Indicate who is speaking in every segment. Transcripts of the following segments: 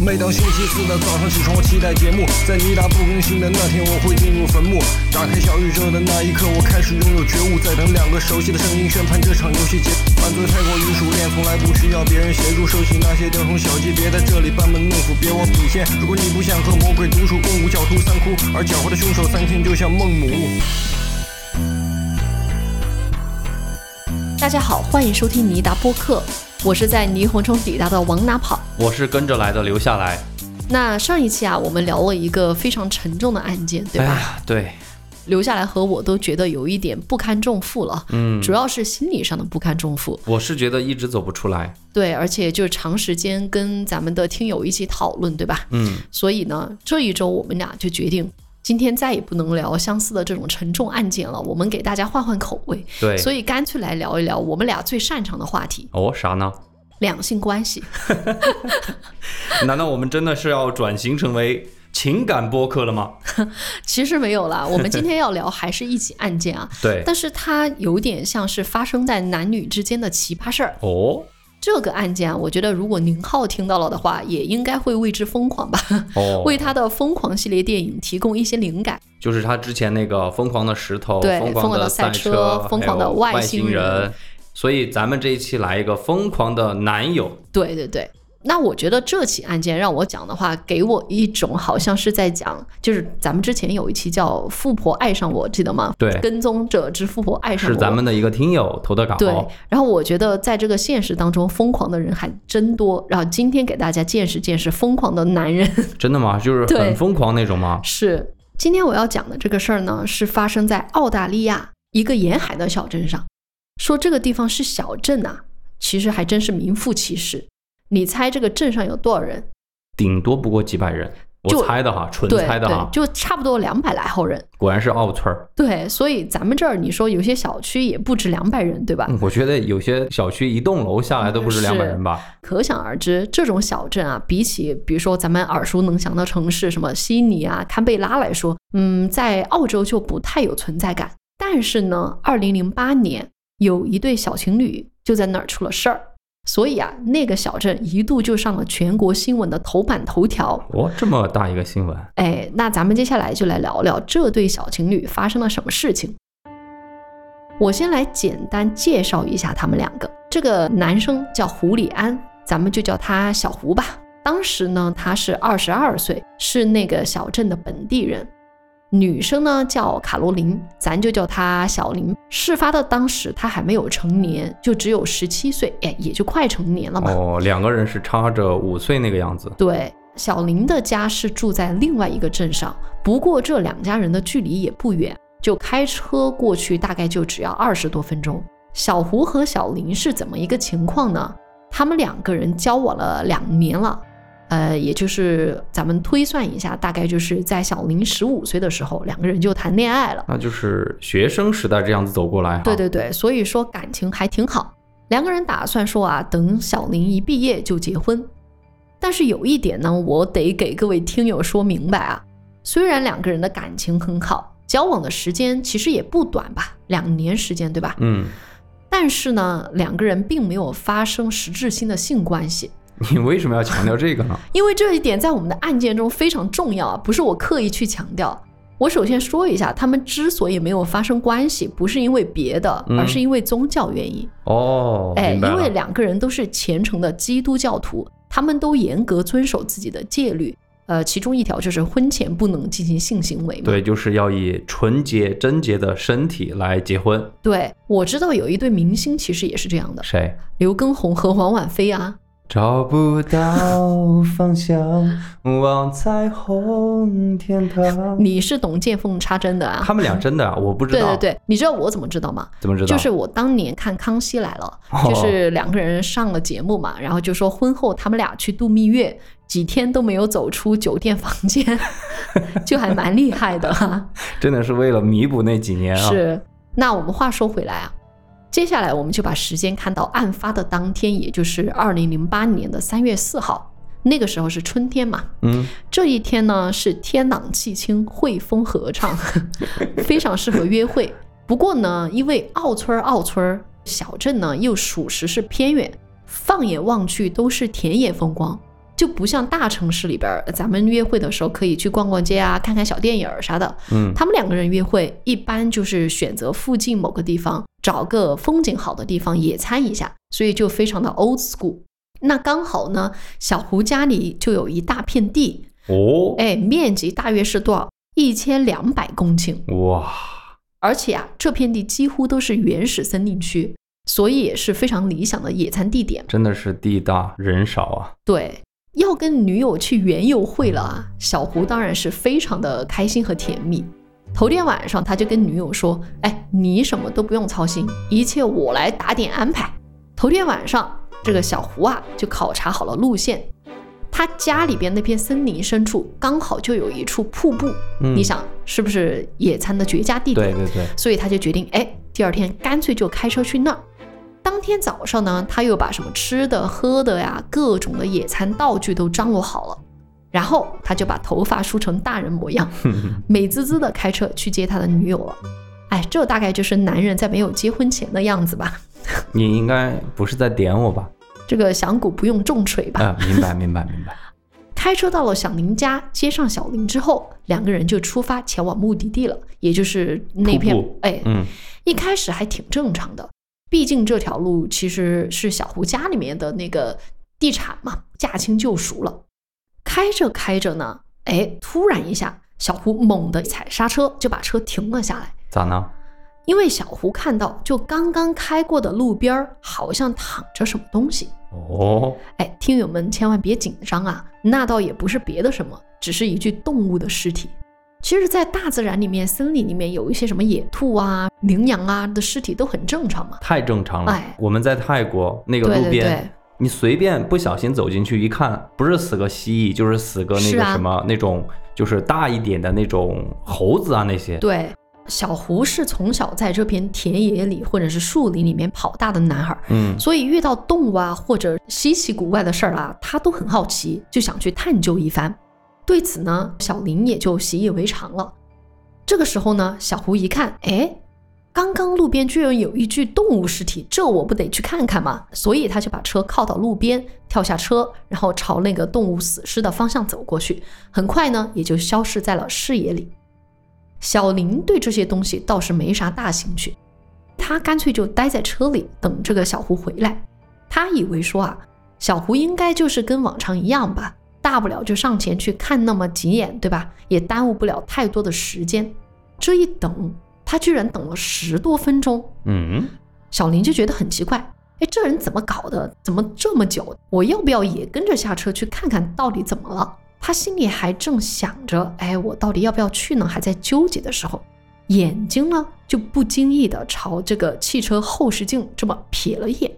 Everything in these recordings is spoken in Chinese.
Speaker 1: 每当星期四的早上起床，我期待节目。在你打不更新的那天，我会进入坟墓。打开小宇宙的那一刻，我开始拥有觉悟。在等两个熟悉的声音宣判这场游戏结束。犯罪太过于熟练，从来不需要别人协助。收起那些雕虫小技，别在这里班门弄斧，别忘底线。如果你不想和魔鬼独处共舞，狡兔三窟，而狡猾的凶手三天就像孟母。
Speaker 2: 大家好，欢迎收听尼达播客，我是在霓虹中抵达的往哪跑。
Speaker 3: 我是跟着来的，留下来。
Speaker 2: 那上一期啊，我们聊了一个非常沉重的案件，对吧？
Speaker 3: 哎，对，
Speaker 2: 留下来和我都觉得有一点不堪重负了，
Speaker 3: 嗯，
Speaker 2: 主要是心理上的不堪重负。
Speaker 3: 我是觉得一直走不出来。
Speaker 2: 对，而且就是长时间跟咱们的听友一起讨论，对吧？
Speaker 3: 嗯，
Speaker 2: 所以呢，这一周我们俩就决定，今天再也不能聊相似的这种沉重案件了，我们给大家换换口味。
Speaker 3: 对。
Speaker 2: 所以干脆来聊一聊我们俩最擅长的话题
Speaker 3: 哦，啥呢？——
Speaker 2: 两性关系。
Speaker 3: 难道我们真的是要转型成为情感播客了吗？
Speaker 2: 其实没有啦，我们今天要聊还是一起案件啊，
Speaker 3: 对。
Speaker 2: 但是它有点像是发生在男女之间的奇葩事儿。
Speaker 3: 哦
Speaker 2: 这个案件啊，我觉得如果宁浩听到了的话，也应该会为之疯狂吧，
Speaker 3: 哦，
Speaker 2: 为他的疯狂系列电影提供一些灵感。
Speaker 3: 就是他之前那个疯狂的石头，
Speaker 2: 对
Speaker 3: 疯
Speaker 2: 疯狂的
Speaker 3: 赛
Speaker 2: 赛车疯狂的
Speaker 3: 外
Speaker 2: 外星人
Speaker 3: 人。所以咱们这一期来一个疯狂的男友。
Speaker 2: 对对对，那我觉得这起案件让我讲的话，给我一种好像是在讲，就是咱们之前有一期叫《富婆爱上我》，记得吗？
Speaker 3: 对
Speaker 2: 跟踪者之富婆爱上我。
Speaker 3: 是咱们的一个听友投的稿。
Speaker 2: 对，然后我觉得在这个现实当中，疯狂的人还真多。然后今天给大家见识见识疯狂的男人。
Speaker 3: 真的吗？就是很疯狂那种吗？
Speaker 2: 是，今天我要讲的这个事儿呢，是发生在澳大利亚一个沿海的小镇上。说这个地方是小镇啊，其实还真是名副其实。你猜这个镇上有多少人？
Speaker 3: 顶多不过几百人，我猜的哈，纯猜的哈，。
Speaker 2: 就差不多两百来号人。
Speaker 3: 果然是奥村儿。
Speaker 2: 对，所以咱们这儿你说有些小区也不止两百人，对吧？
Speaker 3: 嗯我觉得有些小区一栋楼下来都不
Speaker 2: 是
Speaker 3: 是两百人吧？
Speaker 2: 可想而知，这种小镇啊，比起比如说咱们耳熟能详的城市，什么悉尼啊、堪贝拉来说，嗯，在澳洲就不太有存在感。但是呢，二零零八年有一对小情侣就在那儿出了事儿，所以啊，那个小镇一度就上了全国新闻的头版头条。
Speaker 3: 哦，这么大一个新闻，
Speaker 2: 哎，那咱们接下来就来聊聊这对小情侣发生了什么事情。我先来简单介绍一下他们两个。这个男生叫胡里安，咱们就叫他小胡吧。当时呢，他是二十二岁，是那个小镇的本地人。女生呢叫卡罗琳，咱就叫她小林。事发的当时，她还没有成年，就只有十七岁，哎，也就快成年了嘛。
Speaker 3: 哦，两个人是差着五岁那个样子。
Speaker 2: 对，小林的家是住在另外一个镇上，不过这两家人的距离也不远，就开车过去大概就只要二十多分钟。小胡和小林是怎么一个情况呢？他们两个人交往了两年了，呃，也就是咱们推算一下，大概就是在小林十五岁的时候，两个人就谈恋爱了。
Speaker 3: 那就是学生时代这样子走过来。
Speaker 2: 对对对，所以说感情还挺好。两个人打算说啊，等小林一毕业就结婚。但是有一点呢，我得给各位听友说明白啊，虽然两个人的感情很好，交往的时间其实也不短吧，两年时间，对吧？
Speaker 3: 嗯，
Speaker 2: 但是呢，两个人并没有发生实质性的性关系，
Speaker 3: 你为什么要强调这个呢？
Speaker 2: 因为这一点在我们的案件中非常重要啊，不是我刻意去强调。我首先说一下，他们之所以没有发生关系，不是因为别的，
Speaker 3: 嗯
Speaker 2: 而是因为宗教原因。
Speaker 3: 哦，
Speaker 2: 哎。因为两个人都是虔诚的基督教徒，他们都严格遵守自己的戒律。呃，其中一条就是婚前不能进行性行为嘛。
Speaker 3: 对，就是要以纯洁贞洁的身体来结婚。
Speaker 2: 对，我知道有一对明星其实也是这样的，
Speaker 3: 谁？
Speaker 2: 刘畊宏和王婉菲啊。
Speaker 3: 找不到方向，望彩虹天堂。
Speaker 2: 你是懂见缝插针的啊？
Speaker 3: 他们俩真的啊，我不知道。
Speaker 2: 对对对，你知道我怎么知道吗？
Speaker 3: 怎么知道？
Speaker 2: 就是我当年看《康熙来了》，
Speaker 3: 哦
Speaker 2: 就是两个人上了节目嘛，然后就说婚后他们俩去度蜜月，几天都没有走出酒店房间，就还蛮厉害的哈、
Speaker 3: 真的是为了弥补那几年啊。
Speaker 2: 是，那我们话说回来啊，接下来我们就把时间看到案发的当天，也就是二零零八年的三月四号。那个时候是春天嘛，
Speaker 3: 嗯，
Speaker 2: 这一天呢是天朗气清，惠风和畅，非常适合约会。不过呢，因为奥村儿澳村儿小镇呢又属实是偏远，放眼望去都是田野风光，就不像大城市里边儿，咱们约会的时候可以去逛逛街啊，看看小电影儿啥的。
Speaker 3: 嗯
Speaker 2: 他们两个人约会一般就是选择附近某个地方，找个风景好的地方野餐一下，所以就非常的 old school。那刚好呢，小胡家里就有一大片地，
Speaker 3: 哦，
Speaker 2: 哎，面积大约是多少？一千两百公顷。
Speaker 3: 哇，
Speaker 2: 而且啊，这片地几乎都是原始森林区，所以也是非常理想的野餐地点。
Speaker 3: 真的是地大人少啊。
Speaker 2: 对，要跟女友去园游会了啊，小胡当然是非常的开心和甜蜜。头天晚上，他就跟女友说：“哎，你什么都不用操心，一切我来打点安排。”头天晚上，这个小胡啊就考察好了路线。他家里边那片森林深处刚好就有一处瀑布，
Speaker 3: 嗯
Speaker 2: 你想是不是野餐的绝佳地点？
Speaker 3: 对对对，
Speaker 2: 所以他就决定，哎，第二天干脆就开车去那儿。当天早上呢，他又把什么吃的、喝的呀，各种的野餐道具都张罗好了，然后他就把头发梳成大人模样，美滋滋的开车去接他的女友了。哎，这大概就是男人在没有结婚前的样子吧。
Speaker 3: 你应该不是在点我吧？
Speaker 2: 这个响鼓不用重锤吧？
Speaker 3: 啊，明白明白明白。
Speaker 2: 开车到了小林家，接上小林之后，两个人就出发前往目的地了，也就是那片哎，
Speaker 3: 嗯，
Speaker 2: 一开始还挺正常的，毕竟这条路其实是小胡家里面的那个地产嘛，驾轻就熟了。开着开着呢，哎，突然一下，小胡猛地踩刹车，就把车停了下来。
Speaker 3: 咋呢？
Speaker 2: 因为小胡看到，就刚刚开过的路边儿好像躺着什么东西。
Speaker 3: 哦，
Speaker 2: 哎，听友们千万别紧张啊，那倒也不是别的什么，只是一具动物的尸体。其实，在大自然里面，森林里面有一些什么野兔啊、羚羊啊的尸体都很正常嘛。
Speaker 3: 太正常了。
Speaker 2: 哎
Speaker 3: 我们在泰国那个路边，
Speaker 2: 对
Speaker 3: 你随便不小心走进去一看，不是死个蜥蜴，就是死个那个什么、那种，就是大一点的那种猴子啊那些。
Speaker 2: 对，小胡是从小在这片田野里或者是树林里面跑大的男孩儿，
Speaker 3: 嗯，
Speaker 2: 所以遇到动物啊或者稀奇古怪的事儿啊，他都很好奇，就想去探究一番。对此呢，小林也就习以为常了。这个时候呢，小胡一看，哎，刚刚路边居然有一具动物尸体，这我不得去看看吗？所以他就把车靠到路边，跳下车，然后朝那个动物死尸的方向走过去。很快呢，也就消失在了视野里。小林对这些东西倒是没啥大兴趣，他干脆就待在车里等这个小胡回来。他以为说啊，小胡应该就是跟往常一样吧，大不了就上前去看那么几眼，对吧？也耽误不了太多的时间。这一等，他居然等了十多分钟。
Speaker 3: 嗯，
Speaker 2: 小林就觉得很奇怪，哎，这人怎么搞的？怎么这么久？我要不要也跟着下车去看看到底怎么了？他心里还正想着，哎，我到底要不要去呢？还在纠结的时候，眼睛呢就不经意的朝这个汽车后视镜这么瞥了一眼，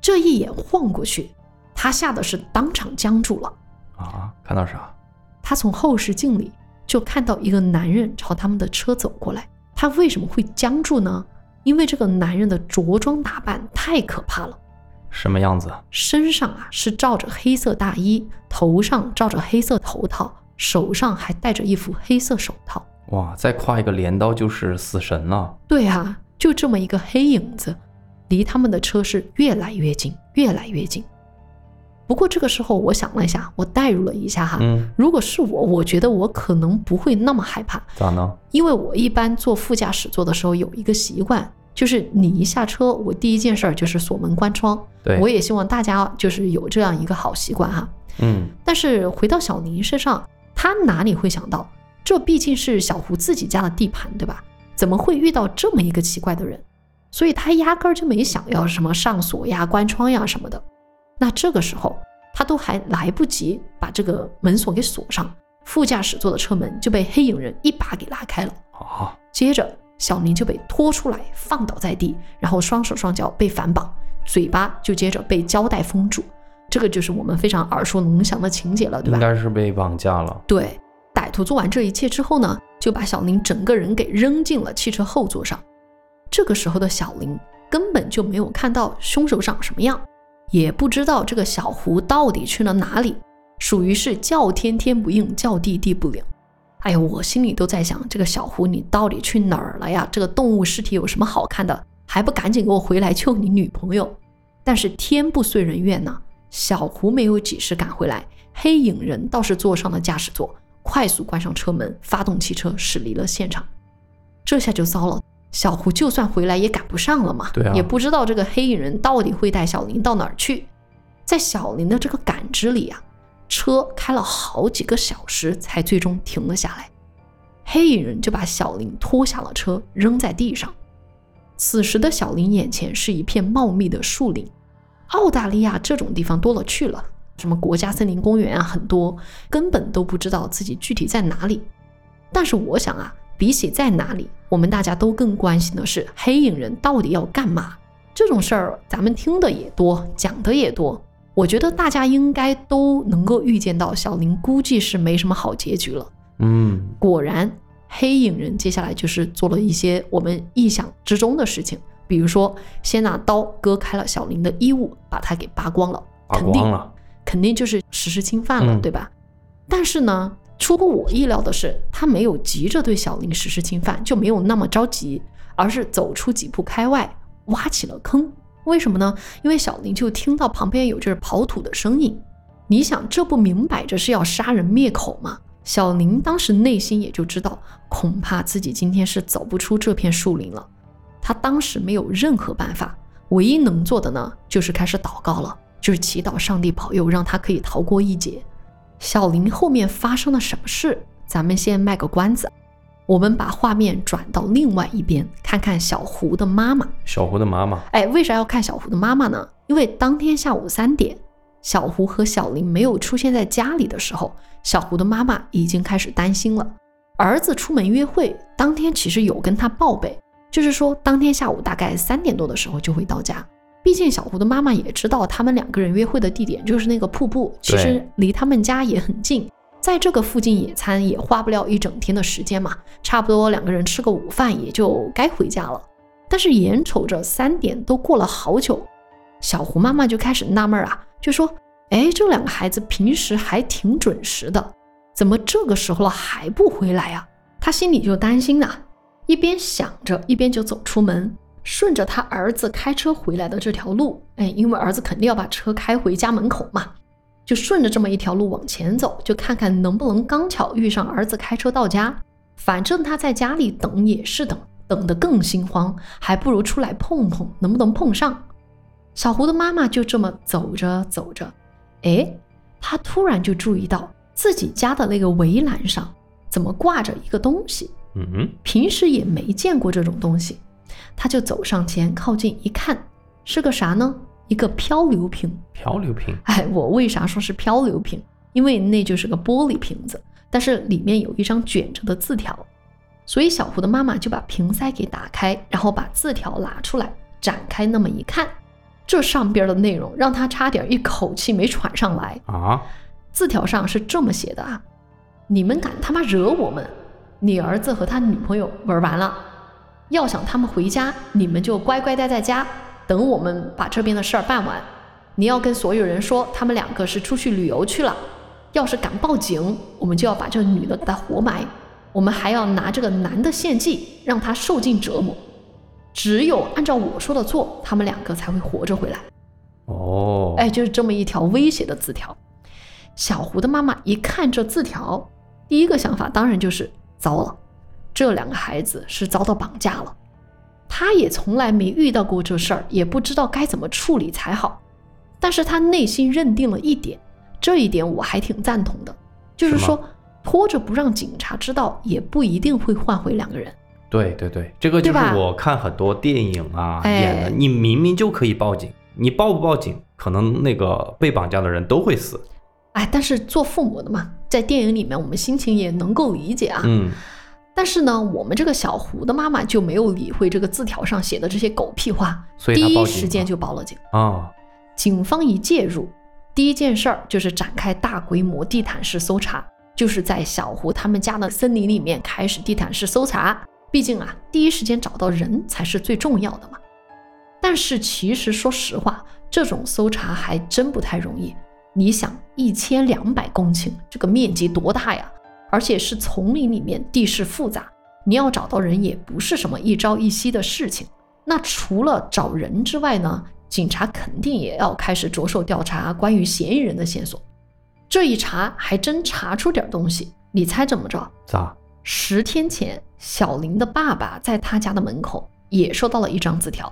Speaker 2: 这一眼晃过去，他吓得是当场僵住了。
Speaker 3: 啊，看到啥？
Speaker 2: 他从后视镜里就看到一个男人朝他们的车走过来。他为什么会僵住呢？因为这个男人的着装打扮太可怕了，
Speaker 3: 什么样子？
Speaker 2: 身上啊是罩着黑色大衣，头上罩着黑色头套，手上还戴着一副黑色手套。
Speaker 3: 哇，再挎一个镰刀就是死神了。
Speaker 2: 对啊，就这么一个黑影子，离他们的车是越来越近，越来越近。不过这个时候，我想了一下，我代入了一下哈，
Speaker 3: 嗯，
Speaker 2: 如果是我，我觉得我可能不会那么害怕，
Speaker 3: 咋呢？
Speaker 2: 因为我一般坐副驾驶座的时候有一个习惯，就是你一下车，我第一件事儿就是锁门关窗。
Speaker 3: 对，
Speaker 2: 我也希望大家就是有这样一个好习惯哈。
Speaker 3: 嗯，
Speaker 2: 但是回到小林身上，他哪里会想到，这毕竟是小胡自己家的地盘，对吧？怎么会遇到这么一个奇怪的人？所以他压根儿就没想要什么上锁呀、关窗呀什么的。那这个时候，他都还来不及把这个门锁给锁上，副驾驶座的车门就被黑影人一把给拉开了。
Speaker 3: 啊，
Speaker 2: 接着，小林就被拖出来，放倒在地，然后双手双脚被反绑，嘴巴就接着被胶带封住。这个就是我们非常耳熟能详的情节了，对吧应？
Speaker 3: 该是被绑架了。
Speaker 2: 对，歹徒做完这一切之后呢，就把小林整个人给扔进了汽车后座上。这个时候的小林根本就没有看到凶手长什么样，也不知道这个小胡到底去了哪里，属于是叫天天不应，叫地地不灵。哎呦，我心里都在想，这个小胡你到底去哪儿了呀？这个动物尸体有什么好看的？还不赶紧给我回来救你女朋友！但是天不遂人愿呐、小胡没有及时赶回来，黑影人倒是坐上了驾驶座，快速关上车门，发动汽车驶离了现场。这下就糟了，小胡就算回来也赶不上了嘛，
Speaker 3: 对啊
Speaker 2: 也不知道这个黑影人到底会带小林到哪儿去。在小林的这个感知里啊，车开了好几个小时才最终停了下来。黑影人就把小林拖下了车，扔在地上。此时的小林眼前是一片茂密的树林。澳大利亚这种地方多了去了，什么国家森林公园啊，很多，根本都不知道自己具体在哪里。但是我想啊，比起在哪里，我们大家都更关心的是黑影人到底要干嘛。这种事儿咱们听的也多，讲的也多。我觉得大家应该都能够预见到，小林估计是没什么好结局了。
Speaker 3: 嗯，
Speaker 2: 果然，黑影人接下来就是做了一些我们意想之中的事情，比如说先拿刀割开了小林的衣物，把他给扒光了，
Speaker 3: 扒
Speaker 2: 肯定
Speaker 3: 光了，
Speaker 2: 肯定就是实施侵犯了，
Speaker 3: 嗯
Speaker 2: 对吧？但是呢，出乎我意料的是，他没有急着对小林实施侵犯，就没有那么着急，而是走出几步开外，挖起了坑。为什么呢？因为小林就听到旁边有就是刨土的声音。你想，这不明摆着是要杀人灭口吗？小林当时内心也就知道，恐怕自己今天是走不出这片树林了。他当时没有任何办法，唯一能做的呢，就是开始祷告了，就是祈祷上帝保佑，让他可以逃过一劫。小林后面发生了什么事？咱们先卖个关子，我们把画面转到另外一边，看看小胡的妈妈。
Speaker 3: 小胡的妈妈，
Speaker 2: 哎，为啥要看小胡的妈妈呢？因为当天下午三点，小胡和小林没有出现在家里的时候，小胡的妈妈已经开始担心了。儿子出门约会，当天其实有跟他报备，就是说当天下午大概三点多的时候就会到家。毕竟小胡的妈妈也知道他们两个人约会的地点就是那个瀑布，其实离他们家也很近，在这个附近野餐也花不了一整天的时间嘛，差不多两个人吃个午饭也就该回家了。但是眼瞅着三点都过了好久，小胡妈妈就开始纳闷啊，就说：“哎，这两个孩子平时还挺准时的，怎么这个时候了还不回来呀、她心里就担心呐、一边想着，一边就走出门，顺着他儿子开车回来的这条路，哎，因为儿子肯定要把车开回家门口嘛，就顺着这么一条路往前走，就看看能不能刚巧遇上儿子开车到家。反正他在家里等也是等，等得更心慌，还不如出来碰碰，能不能碰上？小胡的妈妈就这么走着走着，哎，她突然就注意到自己家的那个围栏上怎么挂着一个东西，
Speaker 3: 嗯，
Speaker 2: 平时也没见过这种东西，她就走上前靠近一看，是个啥呢？一个漂流瓶。
Speaker 3: 漂流瓶，
Speaker 2: 哎，我为啥说是漂流瓶？因为那就是个玻璃瓶子，但是里面有一张卷着的字条，所以小胡的妈妈就把瓶塞给打开，然后把字条拿出来，展开那么一看，这上边的内容让他差点一口气没喘上来。
Speaker 3: 啊，
Speaker 2: 字条上是这么写的啊：“你们敢他妈惹我们，你儿子和他女朋友玩完了，要想他们回家，你们就乖乖待在家，等我们把这边的事儿办完。你要跟所有人说，他们两个是出去旅游去了。要是敢报警，我们就要把这个女的给她活埋，我们还要拿这个男的献祭，让他受尽折磨。只有按照我说的做，他们两个才会活着回来。”
Speaker 3: 哦，
Speaker 2: 哎，就是这么一条威胁的字条。小胡的妈妈一看这字条，第一个想法当然就是糟了，这两个孩子是遭到绑架了。他也从来没遇到过这事儿，也不知道该怎么处理才好。但是他内心认定了一点，这一点我还挺赞同的，就是说拖着不让警察知道，也不一定会换回两个人。
Speaker 3: 对对对，这个就是我看很多电影啊
Speaker 2: 哎
Speaker 3: 演的，你明明就可以报警，你报不报警，可能那个被绑架的人都会死。
Speaker 2: 哎，但是做父母的嘛，在电影里面我们心情也能够理解啊。
Speaker 3: 嗯，
Speaker 2: 但是呢，我们这个小胡的妈妈就没有理会这个字条上写的这些狗屁话，第一时间就报了警。
Speaker 3: 啊，
Speaker 2: 警方一介入，第一件事儿就是展开大规模地毯式搜查，就是在小胡他们家的森林里面开始地毯式搜查。毕竟啊，第一时间找到人才是最重要的嘛。但是其实说实话，这种搜查还真不太容易。你想，一千两百公顷，这个面积多大呀？而且是丛林里面，地势复杂，你要找到人也不是什么一朝一夕的事情。那除了找人之外呢，警察肯定也要开始着手调查关于嫌疑人的线索。这一查还真查出点东西，你猜怎么着？
Speaker 3: 咋？
Speaker 2: 十天前，小林的爸爸在他家的门口也收到了一张字条，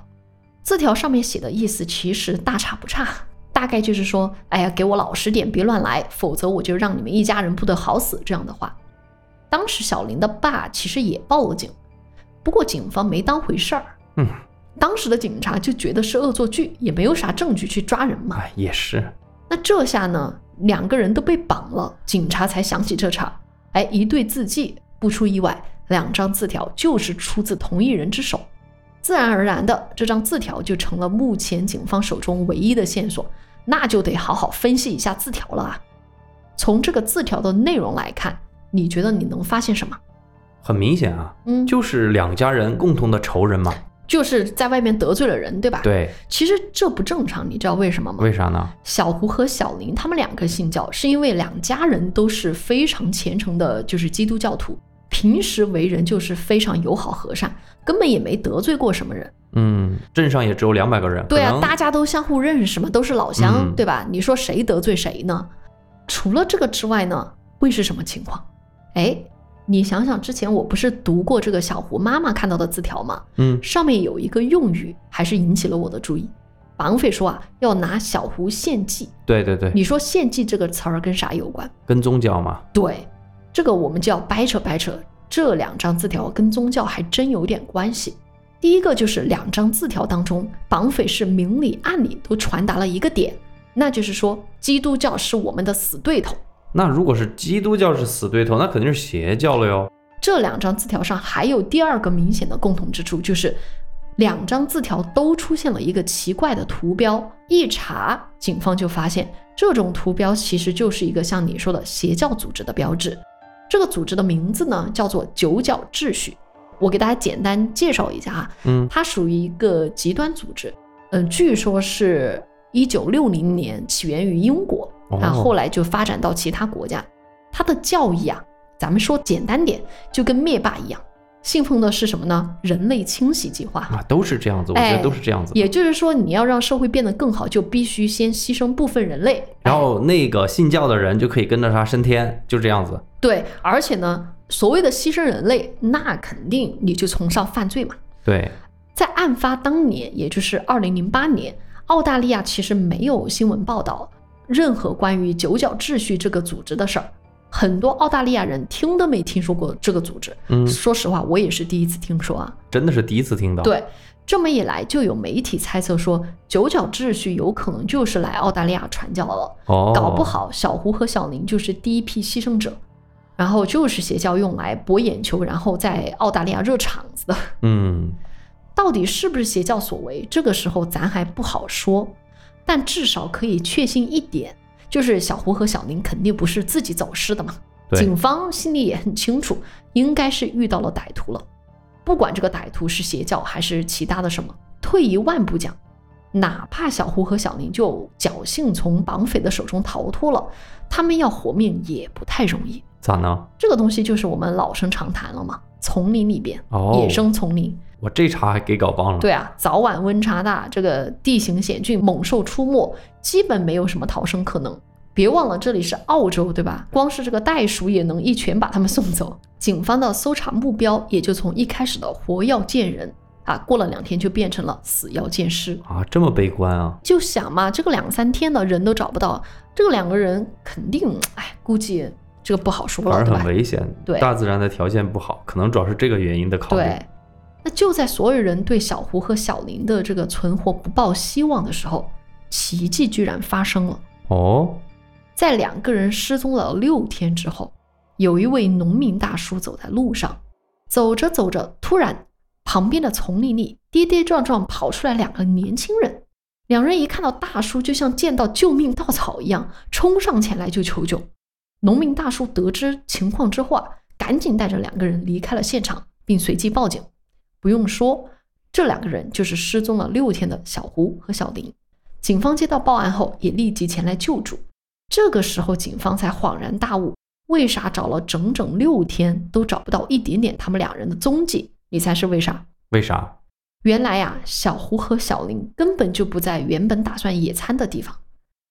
Speaker 2: 字条上面写的意思其实大差不差，大概就是说，哎呀，给我老实点，别乱来，否则我就让你们一家人不得好死这样的话。当时小林的爸其实也报了警，不过警方没当回事儿。
Speaker 3: 嗯，
Speaker 2: 当时的警察就觉得是恶作剧，也没有啥证据去抓人嘛。
Speaker 3: 哎，也是。
Speaker 2: 那这下呢，两个人都被绑了，警察才想起这茬。哎，一对字迹，不出意外，两张字条就是出自同一人之手，自然而然的，这张字条就成了目前警方手中唯一的线索。那就得好好分析一下字条了啊。从这个字条的内容来看。你觉得你能发现什么？
Speaker 3: 很明显啊，
Speaker 2: 嗯，
Speaker 3: 就是两家人共同的仇人嘛，
Speaker 2: 就是在外面得罪了人，对吧？
Speaker 3: 对。
Speaker 2: 其实这不正常，你知道为什么吗？
Speaker 3: 为啥呢？
Speaker 2: 小胡和小林他们两个信教，是因为两家人都是非常虔诚的，就是基督教徒，平时为人就是非常友好和善，根本也没得罪过什么人。
Speaker 3: 嗯，镇上也只有两百个人。
Speaker 2: 对啊，大家都相互认识嘛，都是老乡，对吧？你说谁得罪谁呢？除了这个之外呢，会是什么情况？哎，你想想，之前我不是读过这个小胡妈妈看到的字条吗？
Speaker 3: 嗯，
Speaker 2: 上面有一个用语，还是引起了我的注意。绑匪说啊，要拿小胡献祭。
Speaker 3: 对对对，
Speaker 2: 你说献祭这个词儿跟啥有关？
Speaker 3: 跟宗教嘛。
Speaker 2: 对，这个我们就要掰扯掰扯。这两张字条跟宗教还真有点关系。第一个就是两张字条当中，绑匪是明里暗里都传达了一个点，那就是说基督教是我们的死对头。
Speaker 3: 那如果是基督教是死对头，那肯定是邪教了哟。
Speaker 2: 这两张字条上还有第二个明显的共同之处，就是两张字条都出现了一个奇怪的图标。一查，警方就发现这种图标其实就是一个像你说的邪教组织的标志。这个组织的名字呢叫做九角秩序。我给大家简单介绍一下啊，
Speaker 3: 嗯，
Speaker 2: 它属于一个极端组织，嗯，据说是一九六零年起源于英国。啊后后来就发展到其他国家，它的教义啊，咱们说简单点，就跟灭霸一样，信奉的是什么呢？人类清洗计划
Speaker 3: 啊，都是这样子，我觉得都是这样子。
Speaker 2: 也就是说，你要让社会变得更好，就必须先牺牲部分人类，
Speaker 3: 然后那个信教的人就可以跟着他升天，就这样子。
Speaker 2: 对，而且呢，所谓的牺牲人类，那肯定你就崇尚犯罪嘛。
Speaker 3: 对，
Speaker 2: 在案发当年，也就是二零零八年，澳大利亚其实没有新闻报道。任何关于九角秩序这个组织的事儿，很多澳大利亚人听都没听说过这个组织。
Speaker 3: 嗯，
Speaker 2: 说实话，我也是第一次听说啊，
Speaker 3: 真的是第一次听到。
Speaker 2: 对，这么一来，就有媒体猜测说，九角秩序有可能就是来澳大利亚传教了。
Speaker 3: 哦，
Speaker 2: 搞不好小胡和小林就是第一批牺牲者，然后就是邪教用来博眼球，然后在澳大利亚热场子的。
Speaker 3: 嗯，
Speaker 2: 到底是不是邪教所为？这个时候咱还不好说。但至少可以确信一点，就是小胡和小林肯定不是自己走失的嘛。警方心里也很清楚，应该是遇到了歹徒了。不管这个歹徒是邪教还是其他的什么，退一万步讲，哪怕小胡和小林就侥幸从绑匪的手中逃脱了，他们要活命也不太容易。
Speaker 3: 咋呢？
Speaker 2: 这个东西就是我们老生常谈了嘛，丛林里边，哦野生丛林。
Speaker 3: 我这茬还给搞忘了。
Speaker 2: 对啊，早晚温差大，这个地形险峻，猛兽出没，基本没有什么逃生可能。别忘了这里是澳洲，对吧？光是这个袋鼠也能一拳把他们送走。警方的搜查目标也就从一开始的活要见人啊，过了两天就变成了死要见尸
Speaker 3: 啊，这么悲观啊？
Speaker 2: 就想嘛，这个两三天的人都找不到，这个两个人肯定，哎，估计这个不好说了，
Speaker 3: 反而很危险。
Speaker 2: 对，
Speaker 3: 大自然的条件不好，可能主要是这个原因的考虑。
Speaker 2: 对。那就在所有人对小胡和小林的这个存活不抱希望的时候，奇迹居然发生了。
Speaker 3: 哦，
Speaker 2: 在两个人失踪了六天之后，有一位农民大叔走在路上，走着走着，突然旁边的丛林里跌跌撞撞跑出来两个年轻人。两人一看到大叔，就像见到救命稻草一样，冲上前来就求救。农民大叔得知情况之后，啊，赶紧带着两个人离开了现场，并随即报警。不用说，这两个人就是失踪了六天的小胡和小林。警方接到报案后，也立即前来救助。这个时候，警方才恍然大悟，为啥找了整整六天都找不到一点点他们两人的踪迹？你猜是为啥？
Speaker 3: 为啥？
Speaker 2: 原来呀，小胡和小林根本就不在原本打算野餐的地方，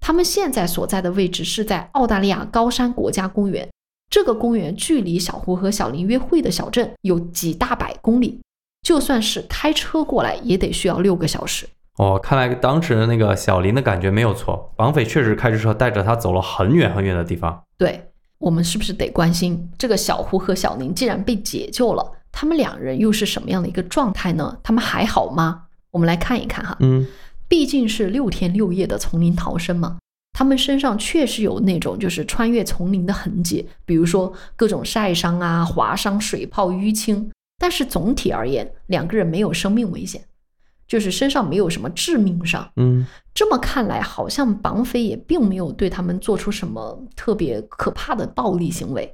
Speaker 2: 他们现在所在的位置是在澳大利亚高山国家公园，这个公园距离小胡和小林约会的小镇有几大百公里，就算是开车过来也得需要六个小时。
Speaker 3: 哦，看来当时的那个小林的感觉没有错，绑匪确实开着车带着他走了很远很远的地方。
Speaker 2: 对我们是不是得关心这个小胡和小林既然被解救了，他们两人又是什么样的一个状态呢？他们还好吗？我们来看一看哈。
Speaker 3: 嗯，
Speaker 2: 毕竟是六天六夜的丛林逃生嘛，他们身上确实有那种就是穿越丛林的痕迹，比如说各种晒伤啊、划伤、水泡、淤青。但是总体而言，两个人没有生命危险，就是身上没有什么致命伤。
Speaker 3: 嗯，
Speaker 2: 这么看来，好像绑匪也并没有对他们做出什么特别可怕的暴力行为。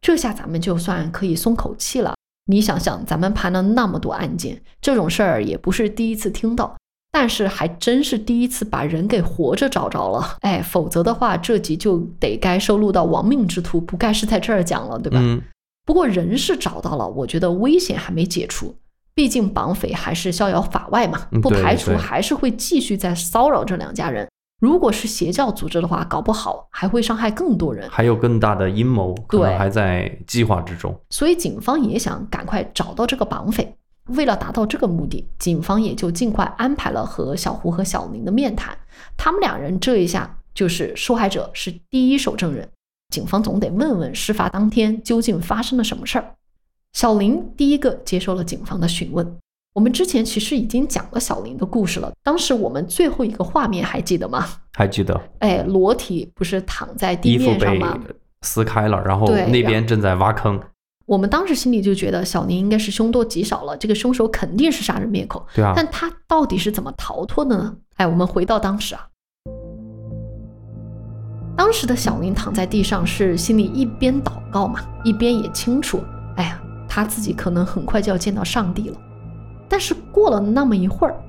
Speaker 2: 这下咱们就算可以松口气了。你想想，咱们盘了那么多案件，这种事儿也不是第一次听到，但是还真是第一次把人给活着找着了。哎，否则的话，这集就得该收录到亡命之徒，不该是在这儿讲了，对吧？
Speaker 3: 嗯，
Speaker 2: 不过人是找到了，我觉得危险还没解除，毕竟绑匪还是逍遥法外嘛，不排除还是会继续在骚扰这两家人。如果是邪教组织的话，搞不好还会伤害更多人。
Speaker 3: 还有更大的阴谋，可能还在计划之中。
Speaker 2: 所以警方也想赶快找到这个绑匪。为了达到这个目的，警方也就尽快安排了和小胡和小林的面谈。他们两人这一下就是受害者，是第一手证人。警方总得问问事发当天究竟发生了什么事儿。小林第一个接受了警方的询问。我们之前其实已经讲了小林的故事了，当时我们最后一个画面还记得吗？
Speaker 3: 还记得
Speaker 2: 哎，裸体不是躺在地
Speaker 3: 衣服被
Speaker 2: 面上吗？
Speaker 3: 撕开了，然后那边正在挖坑。
Speaker 2: 我们当时心里就觉得小林应该是凶多吉少了，这个凶手肯定是杀人灭口。
Speaker 3: 对啊，
Speaker 2: 但他到底是怎么逃脱的呢？哎，我们回到当时啊，当时的小林躺在地上，是心里一边祷告嘛，一边也清楚，哎呀，他自己可能很快就要见到上帝了。但是过了那么一会儿，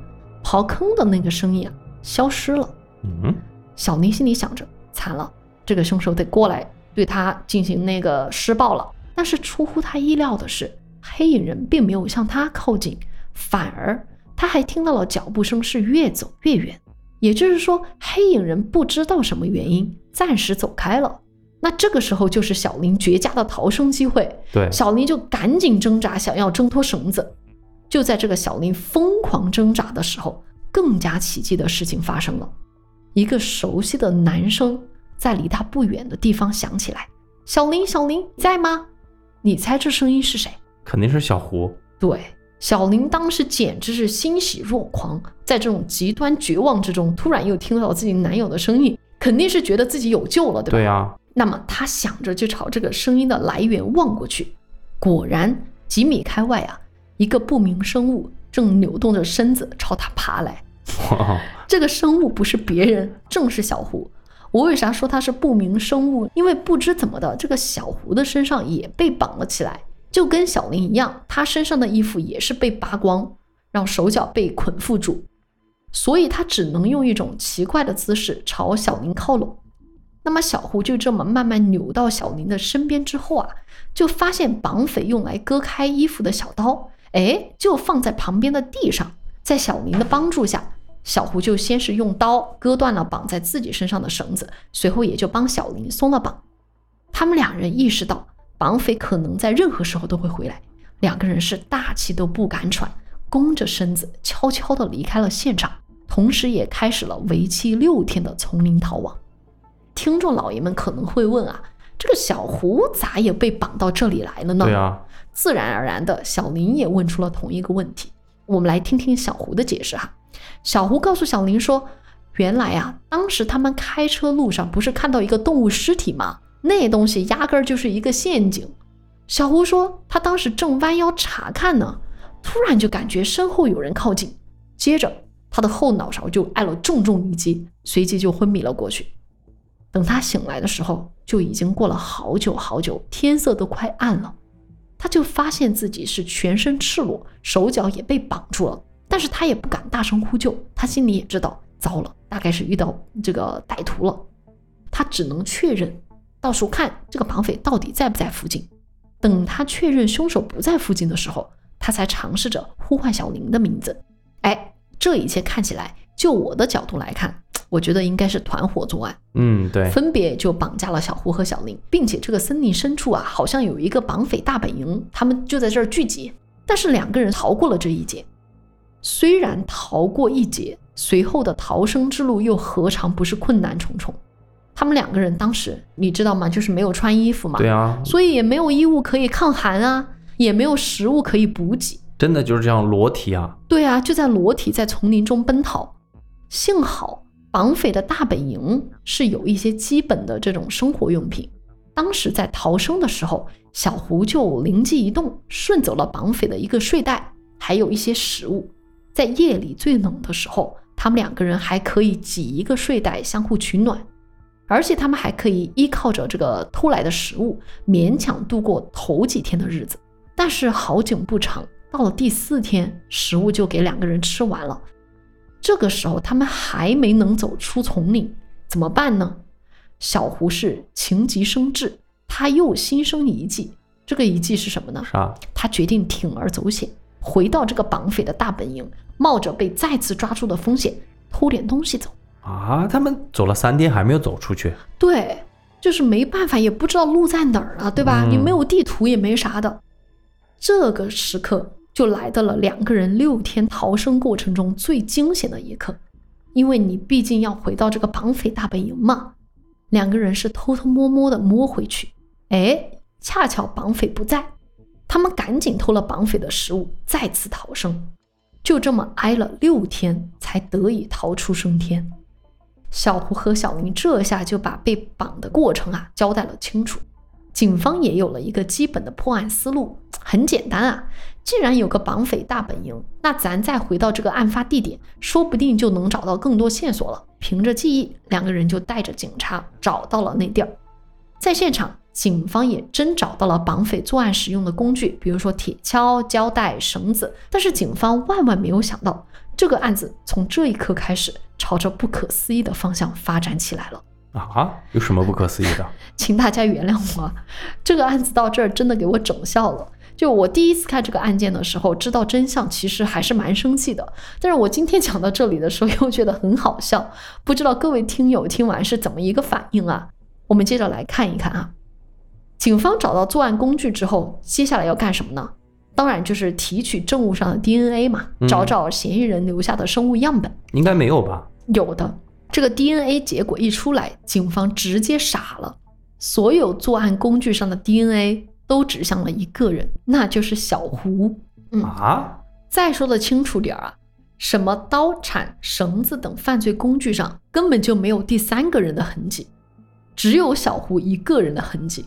Speaker 2: 刨坑的那个声音啊消失了。
Speaker 3: 嗯，
Speaker 2: 小林心里想着，惨了，这个凶手得过来对他进行那个施暴了。但是出乎他意料的是，黑影人并没有向他靠近，反而他还听到了脚步声是越走越远。也就是说，黑影人不知道什么原因，暂时走开了。那这个时候就是小林绝佳的逃生机会，
Speaker 3: 对，
Speaker 2: 小林就赶紧挣扎，想要挣脱绳子。就在这个小林疯狂挣扎的时候，更加奇迹的事情发生了。一个熟悉的男声在离他不远的地方响起来：“小林，小林，在吗？”你猜这声音是谁？
Speaker 3: 肯定是小胡。
Speaker 2: 对，小林当时简直是欣喜若狂，在这种极端绝望之中，突然又听到自己男友的声音，肯定是觉得自己有救了，对吧？
Speaker 3: 对啊，
Speaker 2: 那么他想着就朝这个声音的来源望过去，果然几米开外啊，一个不明生物正扭动着身子朝他爬来。
Speaker 3: 哇，
Speaker 2: 这个生物不是别人，正是小胡。我为啥说它是不明生物？因为不知怎么的，这个小胡的身上也被绑了起来，就跟小林一样，他身上的衣服也是被扒光，让手脚被捆缚住，所以他只能用一种奇怪的姿势朝小林靠拢。那么小胡就这么慢慢扭到小林的身边之后啊，就发现绑匪用来割开衣服的小刀，哎，就放在旁边的地上。在小林的帮助下，小胡就先是用刀割断了绑在自己身上的绳子，随后也就帮小林松了绑。他们两人意识到绑匪可能在任何时候都会回来，两个人是大气都不敢喘，弓着身子悄悄地离开了现场，同时也开始了为期六天的丛林逃亡。听众老爷们可能会问啊，这个小胡咋也被绑到这里来了呢？
Speaker 3: 对啊，
Speaker 2: 自然而然的，小林也问出了同一个问题。我们来听听小胡的解释哈。小胡告诉小林说，原来啊，当时他们开车路上不是看到一个动物尸体吗？那东西压根儿就是一个陷阱。小胡说，他当时正弯腰查看呢，突然就感觉身后有人靠近，接着他的后脑勺就挨了重重一击，随即就昏迷了过去。等他醒来的时候，就已经过了好久好久，天色都快暗了。他就发现自己是全身赤裸，手脚也被绑住了，但是他也不敢大声呼救，他心里也知道糟了，大概是遇到这个歹徒了。他只能确认，到时候看这个绑匪到底在不在附近。等他确认凶手不在附近的时候，他才尝试着呼唤小林的名字。哎，这一切看起来就我的角度来看，我觉得应该是团伙作案，
Speaker 3: 嗯，对，
Speaker 2: 分别就绑架了小胡和小林，并且这个森林深处啊，好像有一个绑匪大本营，他们就在这儿聚集。但是两个人逃过了这一劫，虽然逃过一劫，随后的逃生之路又何尝不是困难重重？他们两个人当时你知道吗？就是没有穿衣服嘛，
Speaker 3: 对啊，
Speaker 2: 所以也没有衣物可以抗寒啊，也没有食物可以补给。
Speaker 3: 真的就是这样裸体啊，
Speaker 2: 对啊，就在裸体在丛林中奔逃。幸好绑匪的大本营是有一些基本的这种生活用品。当时在逃生的时候，小胡就灵机一动，顺走了绑匪的一个睡袋，还有一些食物。在夜里最冷的时候，他们两个人还可以挤一个睡袋相互取暖，而且他们还可以依靠着这个偷来的食物勉强度过头几天的日子。但是好景不长，到了第四天，食物就给两个人吃完了。这个时候，他们还没能走出丛林，怎么办呢？小胡是情急生智，他又心生一计。这个一计是什么呢？
Speaker 3: 啥？
Speaker 2: 他决定铤而走险，回到这个绑匪的大本营，冒着被再次抓住的风险，偷点东西走。
Speaker 3: 啊，他们走了三天还没有走出去，
Speaker 2: 对，就是没办法，也不知道路在哪儿啊，对吧？
Speaker 3: 嗯
Speaker 2: 你没有地图，也没啥的。这个时刻就来到了两个人六天逃生过程中最惊险的一刻，因为你毕竟要回到这个绑匪大本营嘛。两个人是偷偷摸摸的摸回去，哎，恰巧绑匪不在，他们赶紧偷了绑匪的食物，再次逃生。就这么挨了六天，才得以逃出升天。小胡和小林这下就把被绑的过程啊交代了清楚，警方也有了一个基本的破案思路，很简单啊，既然有个绑匪大本营，那咱再回到这个案发地点，说不定就能找到更多线索了。凭着记忆，两个人就带着警察找到了那地儿，在现场，警方也真找到了绑匪作案使用的工具，比如说铁锹、胶带、绳子。但是警方万万没有想到，这个案子从这一刻开始，朝着不可思议的方向发展起来了。
Speaker 3: 啊，有什么不可思议的？
Speaker 2: 请大家原谅我啊，这个案子到这儿真的给我整笑了。就我第一次看这个案件的时候，知道真相，其实还是蛮生气的。但是我今天讲到这里的时候，又觉得很好笑。不知道各位听友听完是怎么一个反应啊？我们接着来看一看啊。警方找到作案工具之后，接下来要干什么呢？当然就是提取证物上的 DNA 嘛，
Speaker 3: 嗯
Speaker 2: 找找嫌疑人留下的生物样本。
Speaker 3: 应该没有吧？
Speaker 2: 有的，这个 DNA 结果一出来，警方直接傻了。所有作案工具上的 DNA 都指向了一个人，那就是小胡。嗯，
Speaker 3: 啊，
Speaker 2: 再说的清楚点儿啊，什么刀铲、绳子等犯罪工具上根本就没有第三个人的痕迹，只有小胡一个人的痕迹。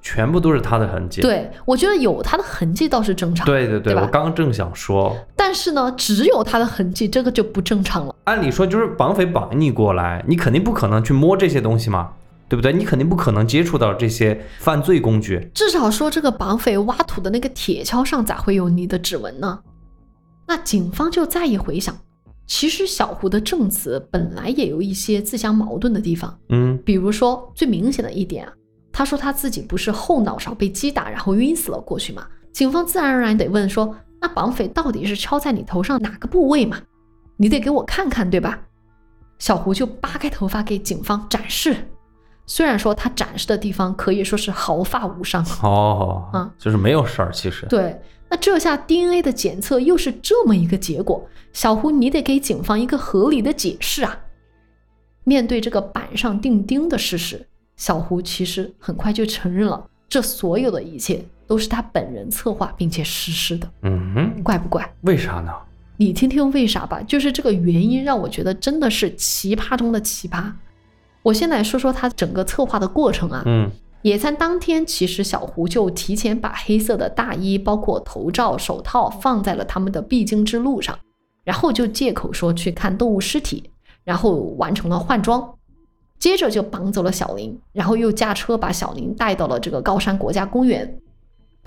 Speaker 3: 全部都是他的痕迹。
Speaker 2: 对我觉得有他的痕迹倒是正常，
Speaker 3: 对对对，
Speaker 2: 对
Speaker 3: 我刚正想说，
Speaker 2: 但是呢，只有他的痕迹，这个就不正常了。
Speaker 3: 按理说就是绑匪绑你过来，你肯定不可能去摸这些东西嘛，对不对？你肯定不可能接触到这些犯罪工具。
Speaker 2: 至少说这个绑匪挖土的那个铁锹上咋会有你的指纹呢？那警方就再一回想，其实小胡的证词本来也有一些自相矛盾的地方，
Speaker 3: 嗯，
Speaker 2: 比如说最明显的一点啊，他说他自己不是后脑勺被击打然后晕死了过去嘛，警方自然而然得问说，那绑匪到底是敲在你头上哪个部位嘛？你得给我看看对吧？小胡就扒开头发给警方展示，虽然说他展示的地方可以说是毫发无伤，
Speaker 3: 哦，
Speaker 2: 啊
Speaker 3: 就是没有事儿，其实。
Speaker 2: 对，那这下 DNA 的检测又是这么一个结果，小胡你得给警方一个合理的解释啊。面对这个板上钉钉的事实，小胡其实很快就承认了，这所有的一切都是他本人策划并且实施的，
Speaker 3: 嗯哼，
Speaker 2: 怪不怪？
Speaker 3: 为啥呢？
Speaker 2: 你听听为啥吧，就是这个原因让我觉得真的是奇葩中的奇葩。我先来说说他整个策划的过程啊，
Speaker 3: 嗯
Speaker 2: 野餐当天，其实小胡就提前把黑色的大衣、包括头罩、手套放在了他们的必经之路上，然后就借口说去看动物尸体，然后完成了换装，接着就绑走了小林，然后又驾车把小林带到了这个高山国家公园。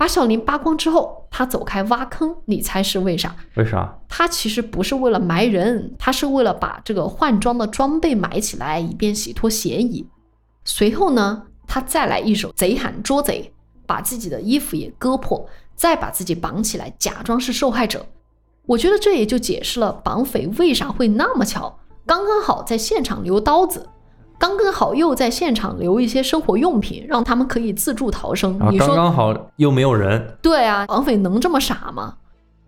Speaker 2: 把小林扒光之后，他走开挖坑，你猜是为啥？
Speaker 3: 为啥？
Speaker 2: 他其实不是为了埋人，他是为了把这个换装的装备埋起来，以便洗脱嫌疑。随后呢，他再来一首贼喊捉贼，把自己的衣服也割破，再把自己绑起来，假装是受害者。我觉得这也就解释了绑匪为啥会那么巧刚刚好在现场留刀子，刚刚好又在现场留一些生活用品，让他们可以自助逃生。
Speaker 3: 啊，
Speaker 2: 你说
Speaker 3: 刚好又没有人，
Speaker 2: 对啊，绑匪能这么傻吗？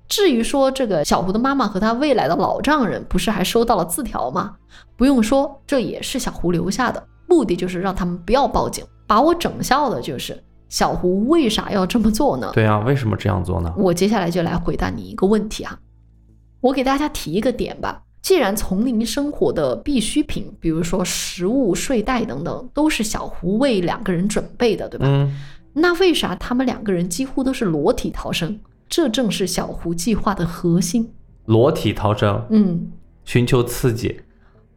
Speaker 2: 至于说这个小胡的妈妈和他未来的老丈人，不是还收到了字条吗？不用说，这也是小胡留下的，目的就是让他们不要报警。把我整笑的就是小胡为啥要这么做呢？
Speaker 3: 对啊，为什么这样做呢？
Speaker 2: 我接下来就来回答你一个问题啊，我给大家提一个点吧。既然丛林生活的必需品，比如说食物、睡袋等等，都是小胡为两个人准备的，对吧？
Speaker 3: 嗯，
Speaker 2: 那为啥他们两个人几乎都是裸体逃生？这正是小胡计划的核心。
Speaker 3: 裸体逃生，
Speaker 2: 嗯，
Speaker 3: 寻求刺激。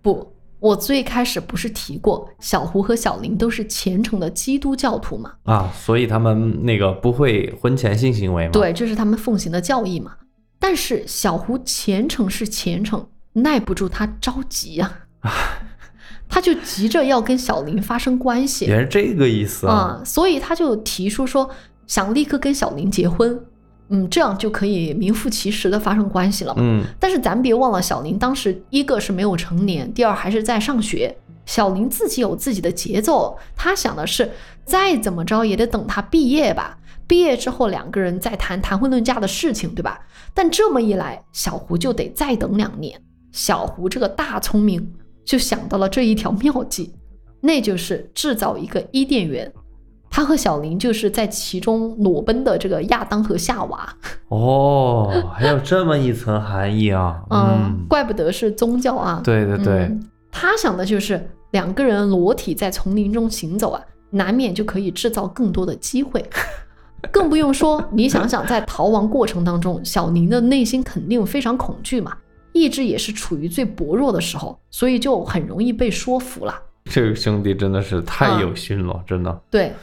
Speaker 2: 不，我最开始不是提过小胡和小林都是虔诚的基督教徒嘛？
Speaker 3: 啊，所以他们那个不会婚前性行为吗？，
Speaker 2: 对，这是他们奉行的教义嘛。但是小胡虔诚是虔诚，耐不住他着急呀、他就急着要跟小林发生关系
Speaker 3: 也是这个意思
Speaker 2: 啊、所以他就提出说想立刻跟小林结婚，嗯，这样就可以名副其实的发生关系了嘛。
Speaker 3: 嗯，
Speaker 2: 但是咱别忘了，小林当时一个是没有成年，第二还是在上学。小林自己有自己的节奏，他想的是再怎么着也得等他毕业吧，毕业之后两个人再谈谈婚论嫁的事情，对吧？但这么一来，小胡就得再等两年。小胡这个大聪明就想到了这一条妙计，那就是制造一个伊甸园。他和小林就是在其中裸奔的这个亚当和夏娃。
Speaker 3: 哦，还有这么一层含义啊。嗯，
Speaker 2: 怪不得是宗教啊。
Speaker 3: 对对对，
Speaker 2: 嗯他想的就是两个人裸体在丛林中行走啊，难免就可以制造更多的机会。更不用说，你想想，在逃亡过程当中，小宁的内心肯定非常恐惧嘛，意志也是处于最薄弱的时候，所以就很容易被说服了。
Speaker 3: 这个兄弟真的是
Speaker 2: 嗯
Speaker 3: 太有心了，真的。
Speaker 2: 对，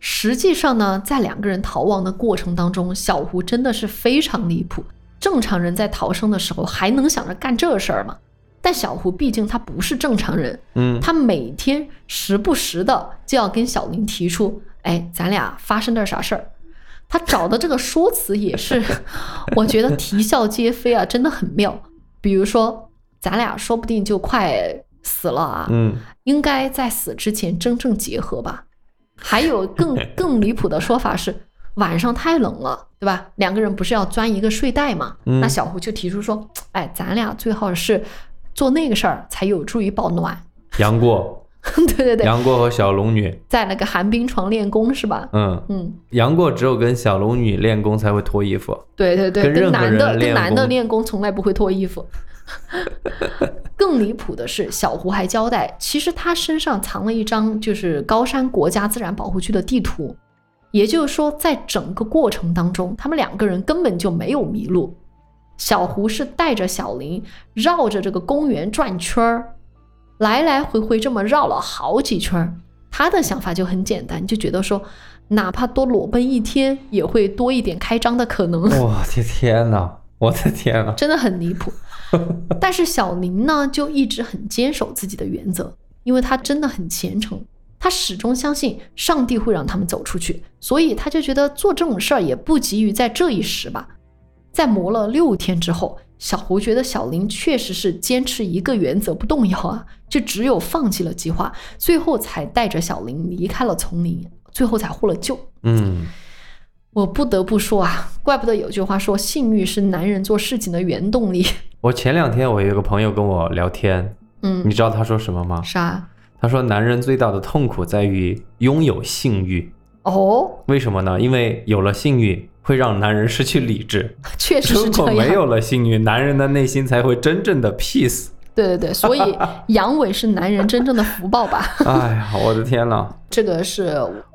Speaker 2: 实际上呢，在两个人逃亡的过程当中，小胡真的是非常离谱。正常人在逃生的时候还能想着干这事儿吗？但小胡毕竟他不是正常人，
Speaker 3: 嗯，
Speaker 2: 他每天时不时的就要跟小林提出，哎，咱俩发生点啥事儿。他找的这个说辞也是，我觉得啼笑皆非啊，真的很妙。比如说，咱俩说不定就快死了啊，
Speaker 3: 嗯，
Speaker 2: 应该在死之前真正结合吧。还有更 更离谱的说法是，晚上太冷了，对吧？两个人不是要钻一个睡袋嘛？
Speaker 3: 嗯
Speaker 2: 那小胡就提出说，哎，咱俩最好是做那个事儿，才有助于保暖。
Speaker 3: 杨过，
Speaker 2: 对对对，
Speaker 3: 杨过和小龙女，
Speaker 2: 在那个寒冰床练功是吧？
Speaker 3: 嗯，
Speaker 2: 嗯，
Speaker 3: 杨过只有跟小龙女练功才会脱衣服。
Speaker 2: 对对对，跟
Speaker 3: 跟
Speaker 2: 男的跟男的练功从来不会脱衣服。更离谱的是，小胡还交代，其实他身上藏了一张就是高山国家自然保护区的地图，也就是说，在整个过程当中，他们两个人根本就没有迷路。小胡是带着小林绕着这个公园转圈儿，来来回回这么绕了好几圈儿。他的想法就很简单，就觉得说，哪怕多裸奔一天，也会多一点开张的可能。
Speaker 3: 我的天哪！我的天哪！
Speaker 2: 真的很离谱。但是小林呢，就一直很坚守自己的原则，因为他真的很虔诚，他始终相信上帝会让他们走出去，所以他就觉得做这种事儿也不急于在这一时吧。在磨了六天之后，小胡觉得小林确实是坚持一个原则不动摇啊，就只有放弃了计划，最后才带着小林离开了丛林，最后才获了救。
Speaker 3: 嗯，
Speaker 2: 我不得不说啊，怪不得有句话说，性欲是男人做事情的原动力。
Speaker 3: 我前两天我有一个朋友跟我聊天，
Speaker 2: 嗯
Speaker 3: 你，知道他说什么吗？
Speaker 2: 啥？
Speaker 3: 他说男人最大的痛苦在于拥有性欲，
Speaker 2: 哦，
Speaker 3: 为什么呢？因为有了性欲会让男人失去理智，
Speaker 2: 确实是
Speaker 3: 如
Speaker 2: 这样。
Speaker 3: 果没有了性欲，男人的内心才会真正的 peace。
Speaker 2: 对对对，所以阳痿是男人真正的福报吧？
Speaker 3: 哎呀，我的天呐！
Speaker 2: 这个是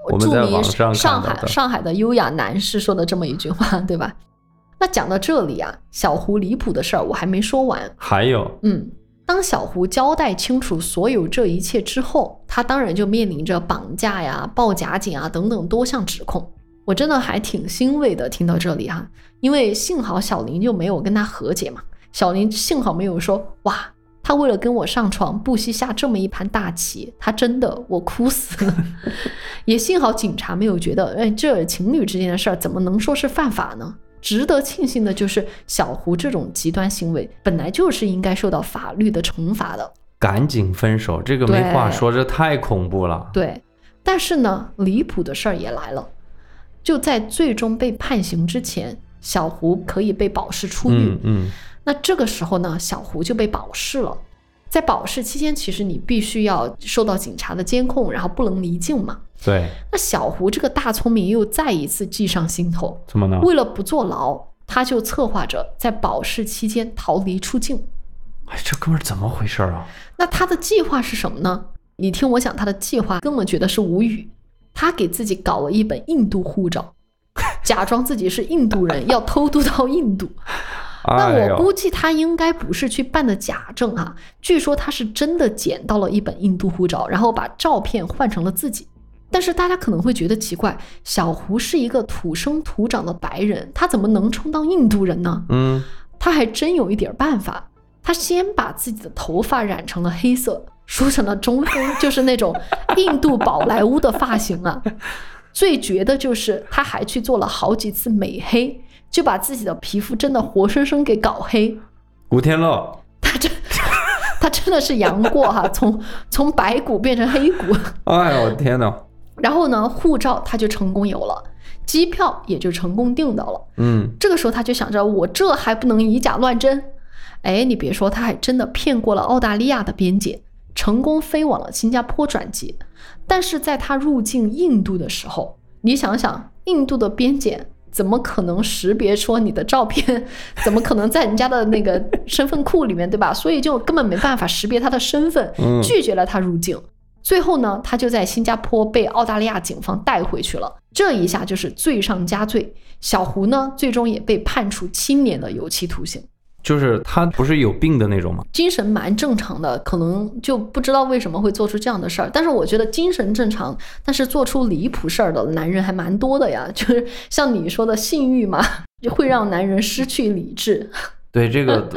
Speaker 3: 我们
Speaker 2: 著名
Speaker 3: 在网上
Speaker 2: 上海上海的优雅男士说的这么一句话，对吧？那讲到这里啊，小胡离谱的事儿我还没说完。
Speaker 3: 还有，
Speaker 2: 嗯，当小胡交代清楚所有这一切之后，他当然就面临着绑架呀、报假警啊等等多项指控。我真的还挺欣慰的，听到这里哈、因为幸好小林就没有跟他和解嘛，小林幸好没有说哇，他为了跟我上床不惜下这么一盘大棋，他真的我哭死了。也幸好警察没有觉得，哎，这情侣之间的事儿怎么能说是犯法呢？值得庆幸的就是小胡这种极端行为本来就是应该受到法律的惩罚的。
Speaker 3: 赶紧分手，这个没话说，这太恐怖了。
Speaker 2: 对，但是呢，离谱的事儿也来了，就在最终被判刑之前，小胡可以被保释出狱。
Speaker 3: 嗯嗯，
Speaker 2: 那这个时候呢，小胡就被保释了。在保释期间，其实你必须要受到警察的监控，然后不能离境嘛。
Speaker 3: 对，
Speaker 2: 那小胡这个大聪明又再一次计上心头，
Speaker 3: 怎么呢？
Speaker 2: 为了不坐牢，他就策划着在保释期间逃离出境。
Speaker 3: 哎，这哥们儿怎么回事啊？
Speaker 2: 那他的计划是什么呢？你听我讲他的计划，根本觉得是无语。他给自己搞了一本印度护照，假装自己是印度人，要偷渡到印度。那我估计他应该不是去办的假证啊，据说他是真的捡到了一本印度护照，然后把照片换成了自己。但是大家可能会觉得奇怪，小胡是一个土生土长的白人，他怎么能充当印度人呢？
Speaker 3: 嗯，
Speaker 2: 他还真有一点办法，他先把自己的头发染成了黑色，梳成了中分，就是那种印度宝莱坞的发型啊。最绝的就是他还去做了好几次美黑，就把自己的皮肤真的活生生给搞黑。
Speaker 3: 古天乐，
Speaker 2: 他真，他真的是杨过哈、从从白骨变成黑骨。
Speaker 3: 哎呦天哪，
Speaker 2: 然后呢，护照他就成功有了，机票也就成功订到了。
Speaker 3: 嗯，
Speaker 2: 这个时候他就想着，我这还不能以假乱真？哎，你别说，他还真的骗过了澳大利亚的边界，成功飞往了新加坡转机。但是在他入境印度的时候，你想想，印度的边检怎么可能识别说你的照片？怎么可能在人家的那个身份库里面，对吧？所以就根本没办法识别他的身份，
Speaker 3: 嗯
Speaker 2: 拒绝了他入境。最后呢，他就在新加坡被澳大利亚警方带回去了。这一下就是罪上加罪，小胡呢最终也被判处七年的有期徒刑。
Speaker 3: 就是他不是有病的那种吗？
Speaker 2: 精神蛮正常的，可能就不知道为什么会做出这样的事儿。但是我觉得精神正常，但是做出离谱事儿的男人还蛮多的呀。就是像你说的性欲嘛，就 会让男人失去理智。
Speaker 3: 对这个，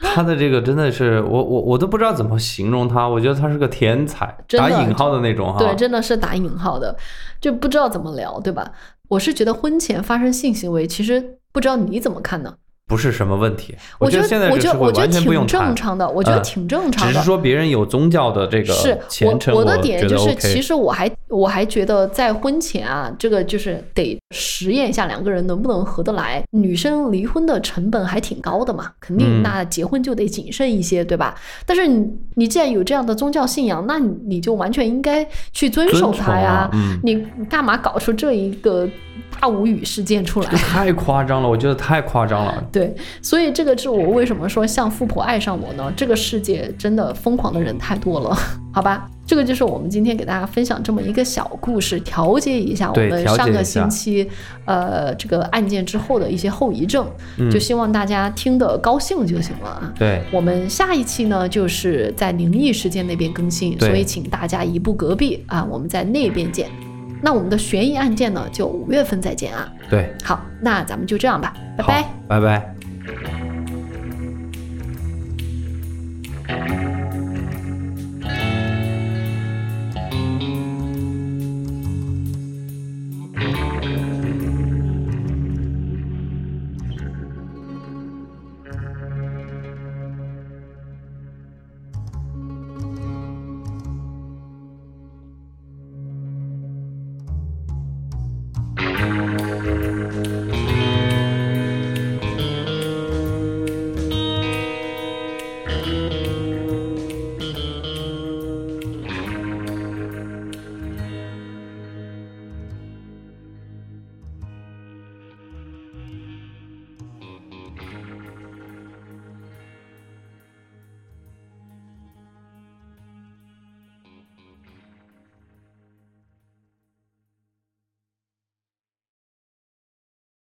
Speaker 3: 他的这个真的是我我我都不知道怎么形容他，我觉得他是个天才，打引号的那种哈。
Speaker 2: 对，真的是打引号的，就不知道怎么聊，对吧？我是觉得婚前发生性行为，其实不知道你怎么看呢？
Speaker 3: 不是什么问题。
Speaker 2: 我
Speaker 3: 觉得现在
Speaker 2: 我觉得我觉得
Speaker 3: 这个社会完全不用
Speaker 2: 挺
Speaker 3: 谈
Speaker 2: 正常的，我觉得
Speaker 3: 嗯
Speaker 2: 挺正常的。
Speaker 3: 只是说别人有宗教的这个
Speaker 2: 是
Speaker 3: 虔诚，
Speaker 2: 我的点就是，其实我还我还觉得在婚前啊，这个就是得实验一下两个人能不能合得来。女生离婚的成本还挺高的嘛，肯定
Speaker 3: 嗯
Speaker 2: 那结婚就得谨慎一些，对吧？但是你你既然有这样的宗教信仰，那你你就完全应该去遵守它呀
Speaker 3: 啊。嗯
Speaker 2: 你你干嘛搞出这一个大无语事件出来
Speaker 3: 这？太夸张了，我觉得太夸张了。
Speaker 2: 对，所以这个是我为什么说像富婆爱上我呢？这个世界真的疯狂的人太多了，好吧？这个就是我们今天给大家分享这么一个小故事，调节一下我们上个星期呃这个案件之后的一些后遗症，
Speaker 3: 嗯
Speaker 2: 就希望大家听得高兴就行了啊。
Speaker 3: 对，
Speaker 2: 我们下一期呢，就是在灵异事件那边更新，所以请大家移步隔壁啊，我们在那边见。那我们的悬疑案件呢，就五月份再见啊。
Speaker 3: 对，
Speaker 2: 好，那咱们就这样吧，拜拜。
Speaker 3: 拜拜。